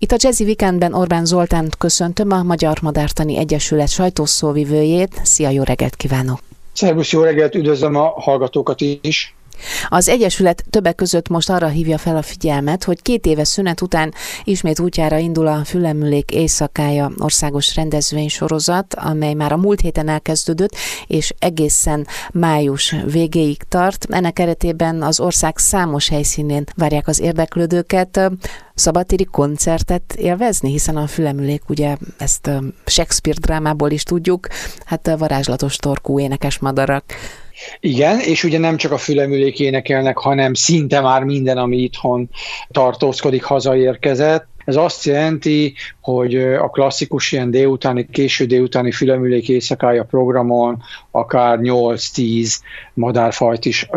Itt a Jazzy Weekendben Orbán Zoltánt köszöntöm, a Magyar Madártani Egyesület sajtószóvivőjét. Szia, jó reggelt kívánok! Szervusz, jó reggelt, üdvözlöm a hallgatókat is! Az Egyesület többek között most arra hívja fel a figyelmet, hogy két éves szünet után ismét útjára indul a Fülemülék éjszakája országos rendezvénysorozat, amely már a múlt héten elkezdődött, és egészen május végéig tart. Ennek keretében az ország számos helyszínén várják az érdeklődőket szabadtéri koncertet élvezni, hiszen a Fülemülék ugye ezt Shakespeare drámából is tudjuk, hát varázslatos torkú énekes madarak. Igen, és ugye nem csak a fülemülék énekelnek, hanem szinte már minden, ami itthon tartózkodik, hazaérkezett. Ez azt jelenti, hogy a klasszikus ilyen délutáni, késő délutáni fülemülék éjszakája programon akár 8-10 madárfajt is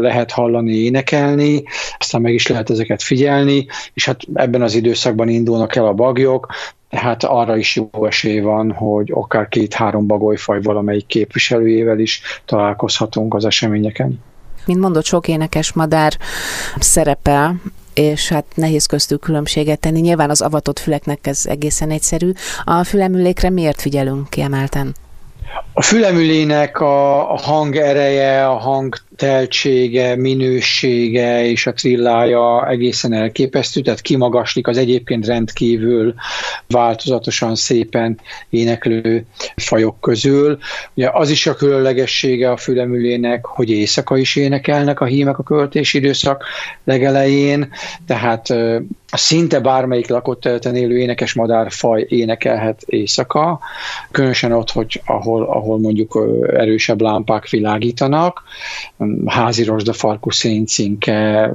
lehet hallani, énekelni, aztán meg is lehet ezeket figyelni, és hát ebben az időszakban indulnak el a bagyok, tehát arra is jó esély van, hogy akár két-három bagolyfaj valamelyik képviselőjével is találkozhatunk az eseményeken. Mint mondott, sok énekes madár szerepel és hát nehéz köztük különbséget tenni. Nyilván az avatott füleknek ez egészen egyszerű. A fülemülékre miért figyelünk kiemelten? A fülemülének a, a hang ereje, a hang teltsége, minősége és a trillája egészen elképesztő, tehát kimagaslik az egyébként rendkívül változatosan szépen éneklő fajok közül. Ugye az is a különlegessége a fülemülének, hogy éjszaka is énekelnek a hímek a költési időszak legelején, tehát szinte bármelyik lakott területen élő énekes madárfaj énekelhet éjszaka, különösen ott, hogy ahol, ahol mondjuk erősebb lámpák világítanak, házi farkú széncinke,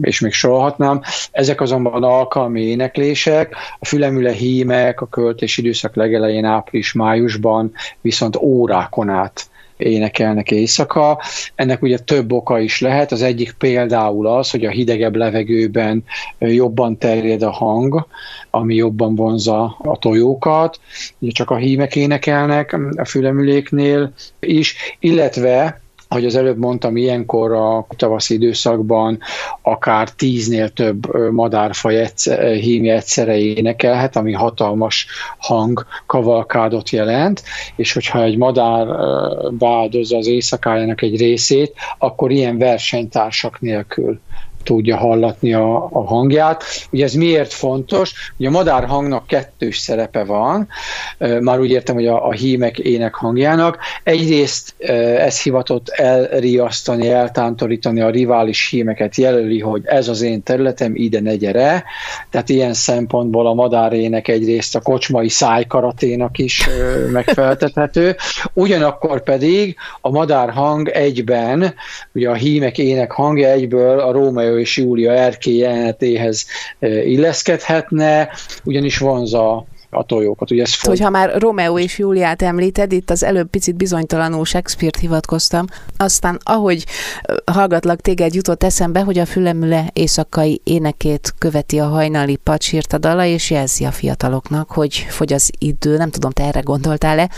és még sorolhatnám. Ezek azonban alkalmi éneklések, a fülemüle hímek a költés időszak legelején április-májusban viszont órákon át énekelnek éjszaka. Ennek ugye több oka is lehet. Az egyik például az, hogy a hidegebb levegőben jobban terjed a hang, ami jobban vonza a tojókat. Ugye csak a hímek énekelnek a fülemüléknél is, illetve hogy az előbb mondtam, ilyenkor a tavaszi időszakban akár tíznél több madárfaj egyszer, hímje egyszerre énekelhet, ami hatalmas hang kavalkádot jelent, és hogyha egy madár beáldozza az éjszakájának egy részét, akkor ilyen versenytársak nélkül tudja hallatni a, a hangját. Ugye ez miért fontos? Ugye a madár hangnak kettős szerepe van, már úgy értem, hogy a, a hímek ének hangjának. Egyrészt ez hivatott elriasztani, eltántorítani a rivális hímeket, jelöli, hogy ez az én területem, ide ne gyere. Tehát ilyen szempontból a madárének egyrészt a kocsmai szájkaraténak is megfeltethető. Ugyanakkor pedig a madár hang egyben, ugye a hímek ének hangja egyből a római és Júlia erkély jelenetéhez illeszkedhetne, ugyanis vonza a tojókat. Ugye ez Hogyha már Romeo és Júliát említed, itt az előbb picit bizonytalanul Shakespeare-t hivatkoztam, aztán ahogy hallgatlak téged, jutott eszembe, hogy a fülemüle éjszakai énekét követi a hajnali pacsírt a dala, és jelzi a fiataloknak, hogy fogy az idő, nem tudom, te erre gondoltál-e,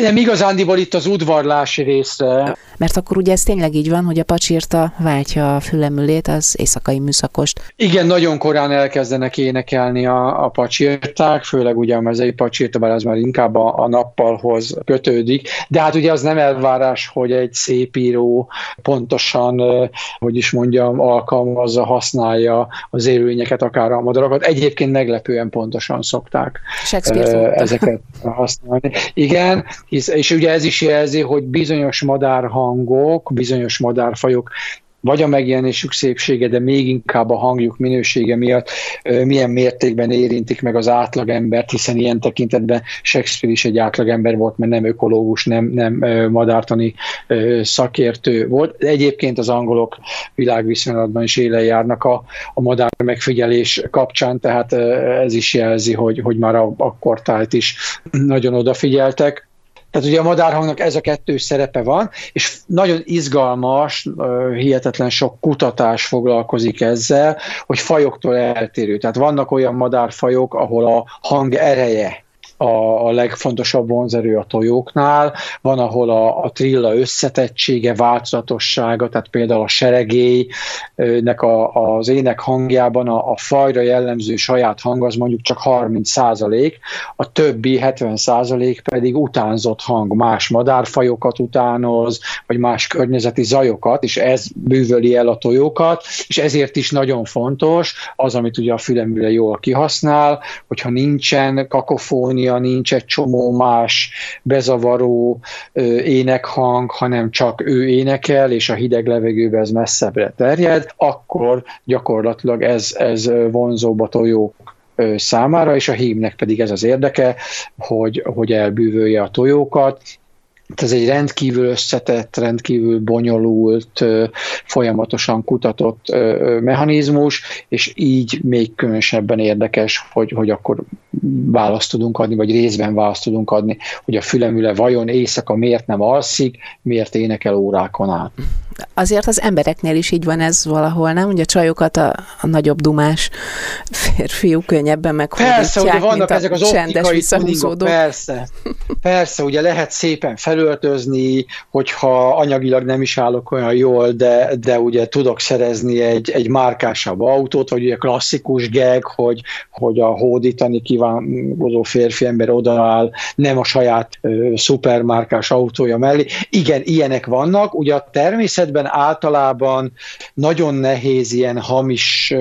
nem igazándiból itt az udvarlási részre. Mert akkor ugye ez tényleg így van, hogy a pacsírta váltja a fülemülét az éjszakai műszakost. Igen, nagyon korán elkezdenek énekelni a, a pacsírták, főleg ugye a mezei pacsírta, bár az már inkább a, a nappalhoz kötődik, de hát ugye az nem elvárás, hogy egy szép író pontosan, hogy is mondjam, alkalmazza, használja az élőnyeket, akár a madarakat. Egyébként meglepően pontosan szokták ezeket használni. Igen, hisz, és ugye ez is jelzi, hogy bizonyos madárhangok, bizonyos madárfajok vagy a megjelenésük szépsége, de még inkább a hangjuk minősége miatt milyen mértékben érintik meg az átlagembert, hiszen ilyen tekintetben Shakespeare is egy átlagember volt, mert nem ökológus, nem, nem madártani szakértő volt. Egyébként az angolok világviszonylatban is élen járnak a, a madár megfigyelés kapcsán, tehát ez is jelzi, hogy, hogy már a, a kortájt is nagyon odafigyeltek. Tehát ugye a madárhangnak ez a kettős szerepe van, és nagyon izgalmas, hihetetlen sok kutatás foglalkozik ezzel, hogy fajoktól eltérő. Tehát vannak olyan madárfajok, ahol a hang ereje a, a legfontosabb vonzerő a tojóknál, van, ahol a, a trilla összetettsége, változatossága, tehát például a seregélynek a, az ének hangjában a, a fajra jellemző saját hang az mondjuk csak 30 százalék, a többi 70 százalék pedig utánzott hang, más madárfajokat utánoz, vagy más környezeti zajokat, és ez bűvöli el a tojókat, és ezért is nagyon fontos az, amit ugye a fülemüle jól kihasznál, hogyha nincsen kakofónia, nincs egy csomó más bezavaró énekhang, hanem csak ő énekel, és a hideg levegőbe ez messzebbre terjed, akkor gyakorlatilag ez, ez vonzóbb a tojók számára, és a hímnek pedig ez az érdeke, hogy, hogy elbűvölje a tojókat, ez egy rendkívül összetett, rendkívül bonyolult, folyamatosan kutatott mechanizmus, és így még különösebben érdekes, hogy, hogy akkor választ tudunk adni, vagy részben választ tudunk adni, hogy a fülemüle vajon éjszaka miért nem alszik, miért énekel órákon át. Azért az embereknél is így van ez valahol, nem? Ugye a csajokat a, a nagyobb dumás férfiú könnyebben meghódítják, Persze, ugye vannak ezek az optikai tuningok, persze. Persze, ugye lehet szépen felöltözni, hogyha anyagilag nem is állok olyan jól, de, de ugye tudok szerezni egy, egy márkásabb autót, vagy ugye klasszikus geg, hogy, hogy a hódítani kívánkozó férfi ember odaáll, nem a saját ö, szupermárkás autója mellé. Igen, ilyenek vannak, ugye a természetben általában nagyon nehéz ilyen hamis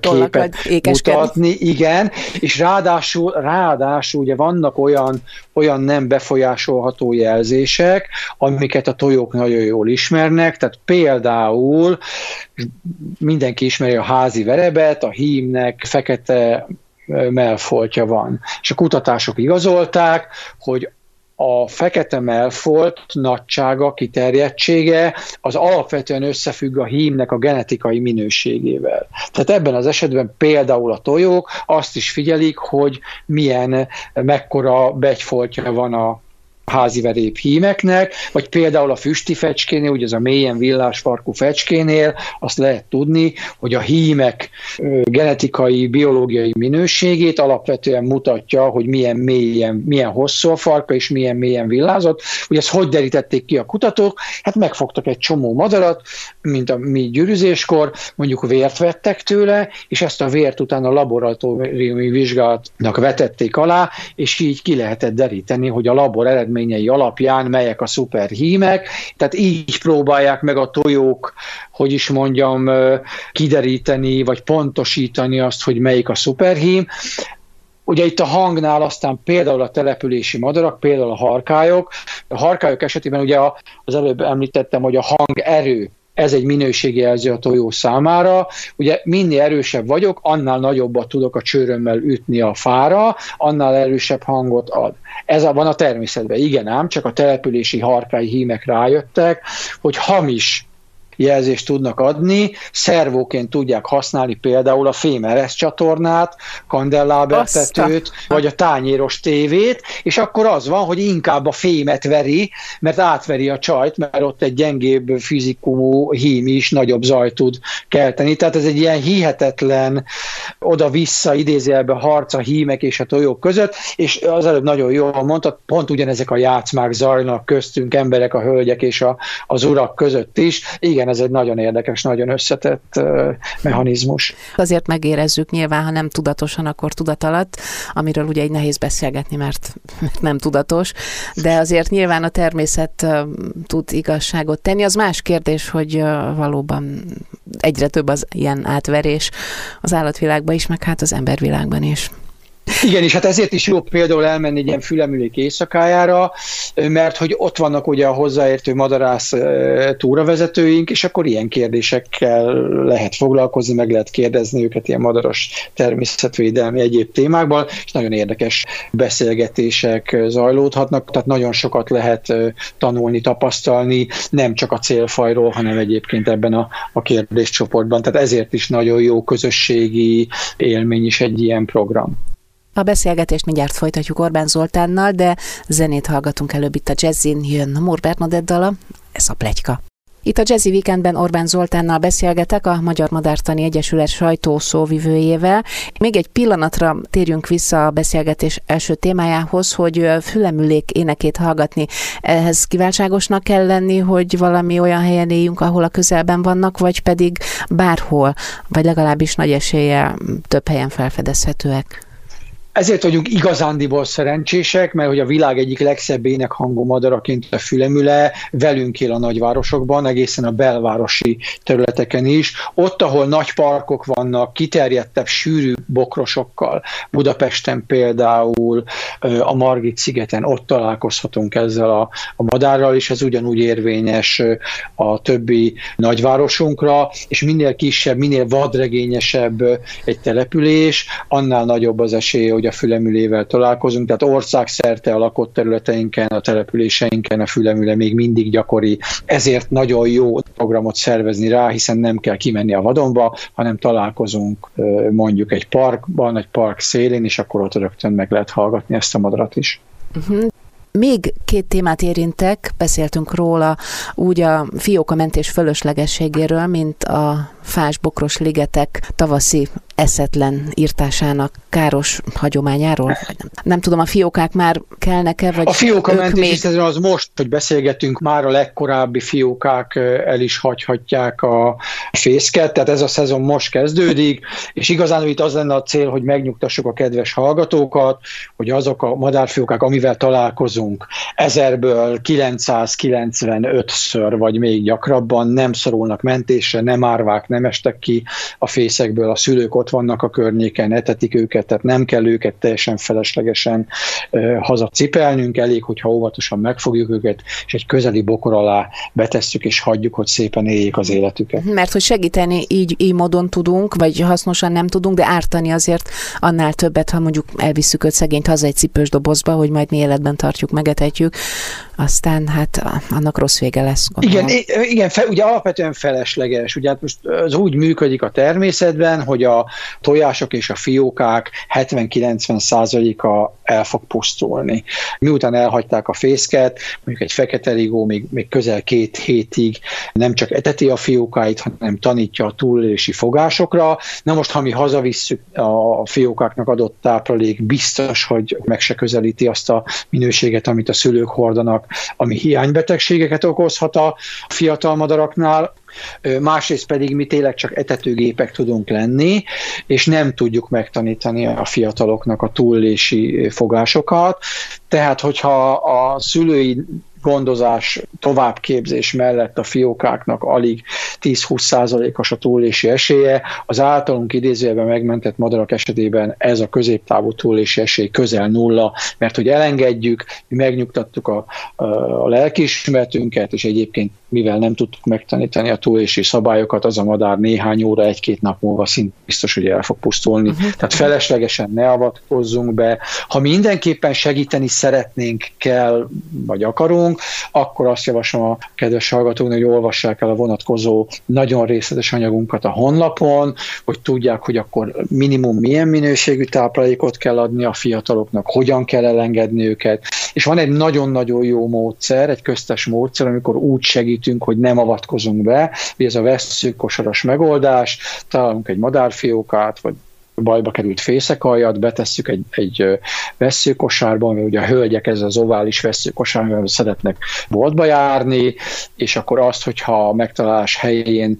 képet mutatni, igen, és ráadásul, ráadásul ugye vannak olyan, olyan nem befolyásolható jelzések, amiket a tojók nagyon jól ismernek, tehát például mindenki ismeri a házi verebet, a hímnek fekete melfoltja van. És a kutatások igazolták, hogy a fekete melfolt nagysága, kiterjedtsége az alapvetően összefügg a hímnek a genetikai minőségével. Tehát ebben az esetben például a tojók azt is figyelik, hogy milyen, mekkora begyfoltja van a házi verép hímeknek, vagy például a füsti fecskénél, ugye ez a mélyen villás farkú fecskénél, azt lehet tudni, hogy a hímek genetikai, biológiai minőségét alapvetően mutatja, hogy milyen mélyen, milyen hosszú a farka, és milyen mélyen villázott. Ugye ezt hogy derítették ki a kutatók? Hát megfogtak egy csomó madarat, mint a mi gyűrűzéskor, mondjuk vért vettek tőle, és ezt a vért utána laboratóriumi vizsgálatnak vetették alá, és így ki lehetett deríteni, hogy a labor eredmény eredményei alapján melyek a szuperhímek, tehát így próbálják meg a tojók, hogy is mondjam, kideríteni, vagy pontosítani azt, hogy melyik a szuperhím. Ugye itt a hangnál aztán például a települési madarak, például a harkályok. A harkályok esetében ugye az előbb említettem, hogy a hang erő ez egy minőségjelző a tojó számára. Ugye minél erősebb vagyok, annál nagyobbat tudok a csőrömmel ütni a fára, annál erősebb hangot ad. Ez van a természetben, igen ám, csak a települési harkály hímek rájöttek, hogy hamis jelzést tudnak adni, szervóként tudják használni például a fémeres csatornát, kandellábertetőt, vagy a tányéros tévét, és akkor az van, hogy inkább a fémet veri, mert átveri a csajt, mert ott egy gyengébb fizikumú hím is nagyobb zajt tud kelteni. Tehát ez egy ilyen hihetetlen oda-vissza idézőjelben harc a hímek és a tojók között, és az előbb nagyon jól mondtad, pont ugyanezek a játszmák zajnak köztünk, emberek, a hölgyek és a, az urak között is. Igen, igen, ez egy nagyon érdekes, nagyon összetett mechanizmus. Azért megérezzük nyilván, ha nem tudatosan, akkor tudat alatt, amiről ugye egy nehéz beszélgetni, mert nem tudatos, de azért nyilván a természet tud igazságot tenni. Az más kérdés, hogy valóban egyre több az ilyen átverés az állatvilágban is, meg hát az embervilágban is. Igen, és hát ezért is jó például elmenni egy ilyen fülemülék éjszakájára, mert hogy ott vannak ugye a hozzáértő madarász túravezetőink, és akkor ilyen kérdésekkel lehet foglalkozni, meg lehet kérdezni őket ilyen madaras természetvédelmi egyéb témákban, és nagyon érdekes beszélgetések zajlódhatnak, tehát nagyon sokat lehet tanulni, tapasztalni, nem csak a célfajról, hanem egyébként ebben a, a kérdéscsoportban. Tehát ezért is nagyon jó közösségi élmény is egy ilyen program. A beszélgetést mindjárt folytatjuk Orbán Zoltánnal, de zenét hallgatunk előbb itt a jazzin, jön Mór Bernadett dala, ez a plegyka. Itt a Jazzy Weekendben Orbán Zoltánnal beszélgetek, a Magyar Madártani Egyesület sajtószóvivőjével. Még egy pillanatra térjünk vissza a beszélgetés első témájához, hogy fülemülék énekét hallgatni. Ehhez kiváltságosnak kell lenni, hogy valami olyan helyen éljünk, ahol a közelben vannak, vagy pedig bárhol, vagy legalábbis nagy eséllyel több helyen felfedezhetőek. Ezért vagyunk igazándiból szerencsések, mert hogy a világ egyik legszebb énekhangú madaraként a fülemüle velünk él a nagyvárosokban, egészen a belvárosi területeken is. Ott, ahol nagy parkok vannak, kiterjedtebb, sűrű bokrosokkal, Budapesten például, a Margit szigeten, ott találkozhatunk ezzel a, a madárral, és ez ugyanúgy érvényes a többi nagyvárosunkra, és minél kisebb, minél vadregényesebb egy település, annál nagyobb az esély, hogy a fülemülével találkozunk, tehát országszerte a lakott területeinken, a településeinken a fülemüle még mindig gyakori, ezért nagyon jó programot szervezni rá, hiszen nem kell kimenni a vadonba, hanem találkozunk mondjuk egy parkban, egy park szélén, és akkor ott rögtön meg lehet hallgatni ezt a madarat is. Uh-huh. Még két témát érintek, beszéltünk róla, úgy a fióka mentés fölöslegességéről, mint a fás-bokros ligetek tavaszi eszetlen írtásának káros hagyományáról? Nem, nem tudom, a fiókák már kelnek-e, vagy A fióka mentés még... az most, hogy beszélgetünk, már a legkorábbi fiókák el is hagyhatják a fészket, tehát ez a szezon most kezdődik, és igazán itt az lenne a cél, hogy megnyugtassuk a kedves hallgatókat, hogy azok a madárfiókák, amivel találkozunk, ezerből 995-ször, vagy még gyakrabban nem szorulnak mentésre, nem árvák, nem estek ki a fészekből, a szülők ott vannak a környéken, etetik őket, tehát nem kell őket teljesen feleslegesen hazacipelnünk, elég, hogyha óvatosan megfogjuk őket, és egy közeli bokor alá betesszük, és hagyjuk, hogy szépen éljék az életüket. Mert hogy segíteni így, így módon tudunk, vagy hasznosan nem tudunk, de ártani azért annál többet, ha mondjuk elvisszük őt szegényt haza egy cipős dobozba, hogy majd mi életben tartjuk, megetetjük, aztán hát annak rossz vége lesz. Gondolom. Igen, igen fe, ugye alapvetően felesleges. Ugye hát most az úgy működik a természetben, hogy a tojások és a fiókák 70-90 százaléka el fog pusztulni. Miután elhagyták a fészket, mondjuk egy fekete rigó még, még közel két hétig nem csak eteti a fiókáit, hanem tanítja a túlélési fogásokra. Na most, ha mi hazavisszük a fiókáknak adott táplálék, biztos, hogy meg se közelíti azt a minőséget, amit a szülők hordanak, ami hiánybetegségeket okozhat a fiatal madaraknál, másrészt pedig mi tényleg csak etetőgépek tudunk lenni, és nem tudjuk megtanítani a fiataloknak a túllési fogásokat. Tehát, hogyha a szülői gondozás, továbbképzés mellett a fiókáknak alig 10-20 százalékos a túlési esélye. Az általunk idézőjelben megmentett madarak esetében ez a középtávú túlési esély közel nulla, mert hogy elengedjük, mi megnyugtattuk a, a lelkiismeretünket, és egyébként mivel nem tudtuk megtanítani a túlési szabályokat, az a madár néhány óra, egy-két nap múlva szint biztos, hogy el fog pusztulni. Uh-huh. Tehát feleslegesen ne avatkozzunk be. Ha mindenképpen segíteni szeretnénk, kell, vagy akarunk, akkor azt javaslom a kedves hallgatóknak, hogy olvassák el a vonatkozó nagyon részletes anyagunkat a honlapon, hogy tudják, hogy akkor minimum milyen minőségű táplálékot kell adni a fiataloknak, hogyan kell elengedni őket. És van egy nagyon-nagyon jó módszer, egy köztes módszer, amikor úgy segítünk, hogy nem avatkozunk be, hogy ez a veszőkosaras megoldás, találunk egy madárfiókát, vagy bajba került fészekaljat, betesszük egy, egy veszőkosárba, mert ugye a hölgyek ez az ovális veszőkosár, szeretnek boltba járni, és akkor azt, hogyha a megtalálás helyén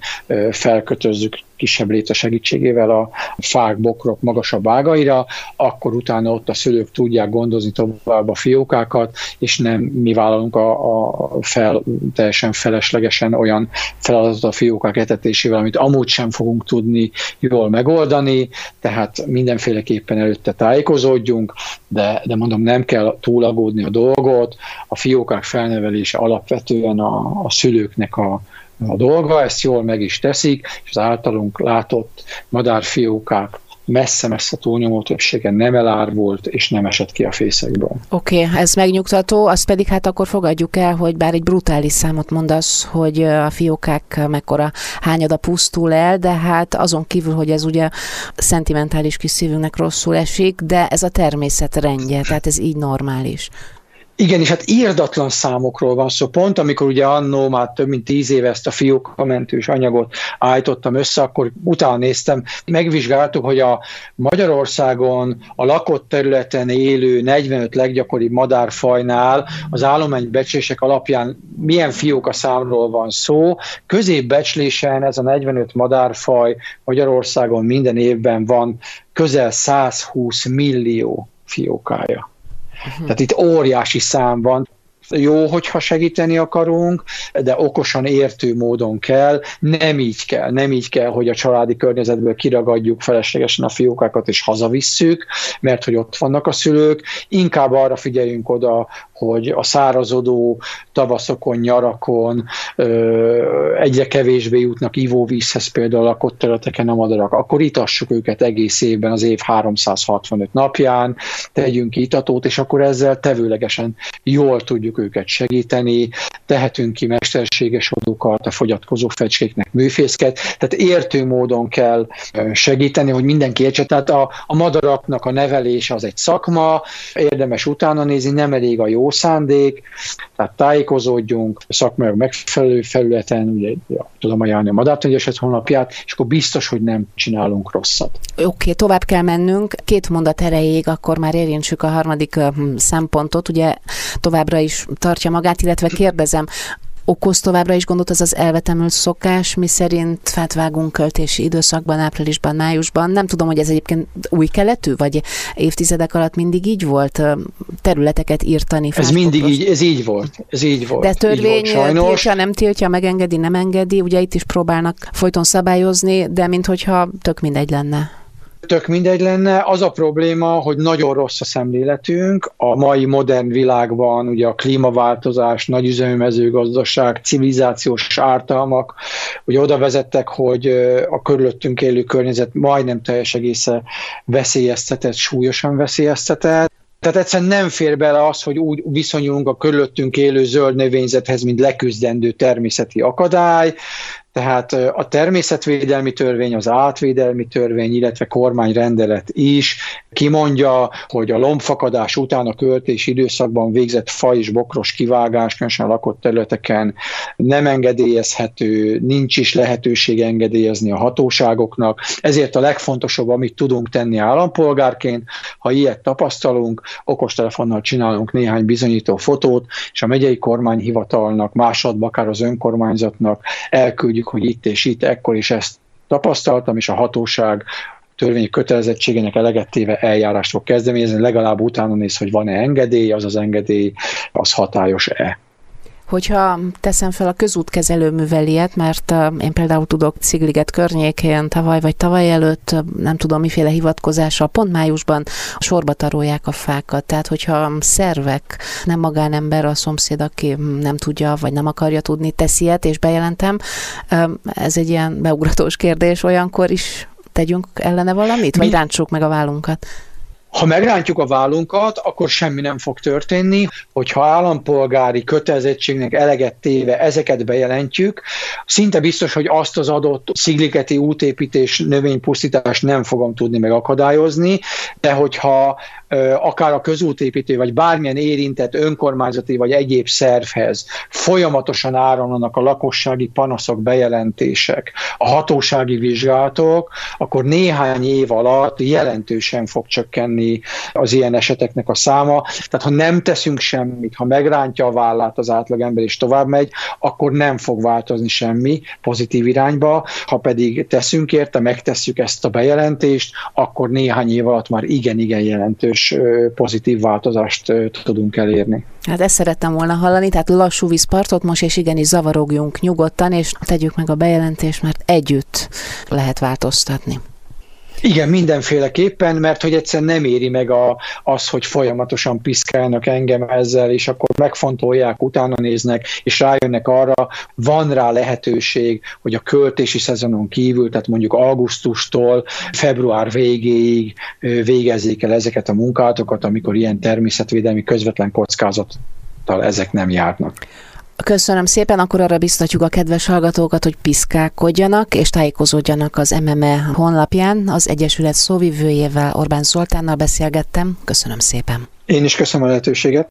felkötözzük kisebb létre segítségével a fák, bokrok magasabb ágaira, akkor utána ott a szülők tudják gondozni tovább a fiókákat, és nem mi vállalunk a, a fel, teljesen feleslegesen olyan feladatot a fiókák etetésével, amit amúgy sem fogunk tudni jól megoldani, tehát mindenféleképpen előtte tájékozódjunk, de, de mondom, nem kell túlagódni a dolgot, a fiókák felnevelése alapvetően a, a szülőknek a, a dolga, ezt jól meg is teszik, és az általunk látott madárfiókák messze-messze túlnyomó többsége nem elárvult, és nem esett ki a fészekből. Oké, okay, ez megnyugtató, azt pedig hát akkor fogadjuk el, hogy bár egy brutális számot mondasz, hogy a fiókák mekkora hányada pusztul el, de hát azon kívül, hogy ez ugye szentimentális kis szívünknek rosszul esik, de ez a természet rendje, tehát ez így normális. Igen, és hát írdatlan számokról van szó. Pont amikor ugye annó már több mint tíz éve ezt a fiókamentős anyagot állítottam össze, akkor utána néztem, megvizsgáltuk, hogy a Magyarországon a lakott területen élő 45 leggyakoribb madárfajnál az állománybecslések alapján milyen fióka számról van szó. Középbecslésen ez a 45 madárfaj Magyarországon minden évben van közel 120 millió fiókája. Tehát itt óriási szám van. Jó, hogyha segíteni akarunk, de okosan értő módon kell, nem így kell, nem így kell, hogy a családi környezetből kiragadjuk feleslegesen a fiókákat és hazavisszük, mert hogy ott vannak a szülők, inkább arra figyeljünk oda, hogy a szárazodó tavaszokon, nyarakon ö, egyre kevésbé jutnak ivóvízhez például a területeken a madarak, akkor itassuk őket egész évben, az év 365 napján, tegyünk itatót, és akkor ezzel tevőlegesen jól tudjuk őket segíteni, tehetünk ki mesterséges adókat, a fogyatkozó fecskéknek műfészket, tehát értő módon kell segíteni, hogy mindenki értse. Tehát a, a madaraknak a nevelése az egy szakma, érdemes utána nézni, nem elég a jó szándék, tehát tájékozódjunk szakmai megfelelő felületen, ugye tudom ajánlani a Madártanegyeset honlapját, és akkor biztos, hogy nem csinálunk rosszat. Oké, okay, tovább kell mennünk. Két mondat erejéig, akkor már érintsük a harmadik szempontot. Ugye továbbra is tartja magát, illetve kérdezem, okoz továbbra is gondot az az elvetemült szokás, mi szerint fát vágunk költési időszakban, áprilisban, májusban. Nem tudom, hogy ez egyébként új keletű, vagy évtizedek alatt mindig így volt területeket írtani. Ez mindig így, ez így volt. Ez így volt. De törvény volt, tiltja, nem tiltja, megengedi, nem engedi. Ugye itt is próbálnak folyton szabályozni, de minthogyha tök mindegy lenne tök mindegy lenne. Az a probléma, hogy nagyon rossz a szemléletünk. A mai modern világban ugye a klímaváltozás, nagyüzemű mezőgazdaság, civilizációs ártalmak ugye oda vezettek, hogy a körülöttünk élő környezet majdnem teljes egésze veszélyeztetett, súlyosan veszélyeztetett. Tehát egyszerűen nem fér bele az, hogy úgy viszonyulunk a körülöttünk élő zöld növényzethez, mint leküzdendő természeti akadály, tehát a természetvédelmi törvény, az átvédelmi törvény, illetve kormányrendelet is kimondja, hogy a lombfakadás után a költés időszakban végzett fa és bokros kivágás, különösen a lakott területeken nem engedélyezhető, nincs is lehetőség engedélyezni a hatóságoknak. Ezért a legfontosabb, amit tudunk tenni állampolgárként, ha ilyet tapasztalunk, okostelefonnal csinálunk néhány bizonyító fotót, és a megyei kormányhivatalnak, másodban akár az önkormányzatnak elküldjük hogy itt és itt ekkor is ezt tapasztaltam, és a hatóság törvényi kötelezettségének eleget téve eljárást fog kezdeményezni, legalább utána néz, hogy van-e engedély, az az engedély, az hatályos-e. Hogyha teszem fel a közútkezelő műveliet, mert én például tudok Cigliget környékén tavaly vagy tavaly előtt, nem tudom miféle hivatkozással, pont májusban sorba tarolják a fákat. Tehát, hogyha szervek, nem magánember, a szomszéd, aki nem tudja, vagy nem akarja tudni, teszi ilyet, és bejelentem, ez egy ilyen beugratós kérdés, olyankor is tegyünk ellene valamit, vagy rántsuk meg a vállunkat? Ha megrántjuk a vállunkat, akkor semmi nem fog történni, hogyha állampolgári kötelezettségnek eleget téve ezeket bejelentjük, szinte biztos, hogy azt az adott szigliketi útépítés, növénypusztítást nem fogom tudni megakadályozni, de hogyha akár a közútépítő, vagy bármilyen érintett önkormányzati vagy egyéb szervhez folyamatosan áramlanak a lakossági panaszok, bejelentések, a hatósági vizsgálatok, akkor néhány év alatt jelentősen fog csökkenni az ilyen eseteknek a száma. Tehát ha nem teszünk semmit, ha megrántja a vállát az átlagember és tovább megy, akkor nem fog változni semmi pozitív irányba. Ha pedig teszünk érte, megtesszük ezt a bejelentést, akkor néhány év alatt már igen-igen jelentős jelentős pozitív változást tudunk elérni. Hát ezt szerettem volna hallani, tehát lassú vízpartot most, és igenis zavarogjunk nyugodtan, és tegyük meg a bejelentést, mert együtt lehet változtatni. Igen, mindenféleképpen, mert hogy egyszer nem éri meg a, az, hogy folyamatosan piszkálnak engem ezzel, és akkor megfontolják, utána néznek, és rájönnek arra, van rá lehetőség, hogy a költési szezonon kívül, tehát mondjuk augusztustól február végéig végezzék el ezeket a munkátokat, amikor ilyen természetvédelmi közvetlen kockázattal ezek nem járnak. Köszönöm szépen, akkor arra biztatjuk a kedves hallgatókat, hogy piszkálkodjanak és tájékozódjanak az MME honlapján. Az Egyesület szóvivőjével, Orbán Zoltánnal beszélgettem. Köszönöm szépen. Én is köszönöm a lehetőséget.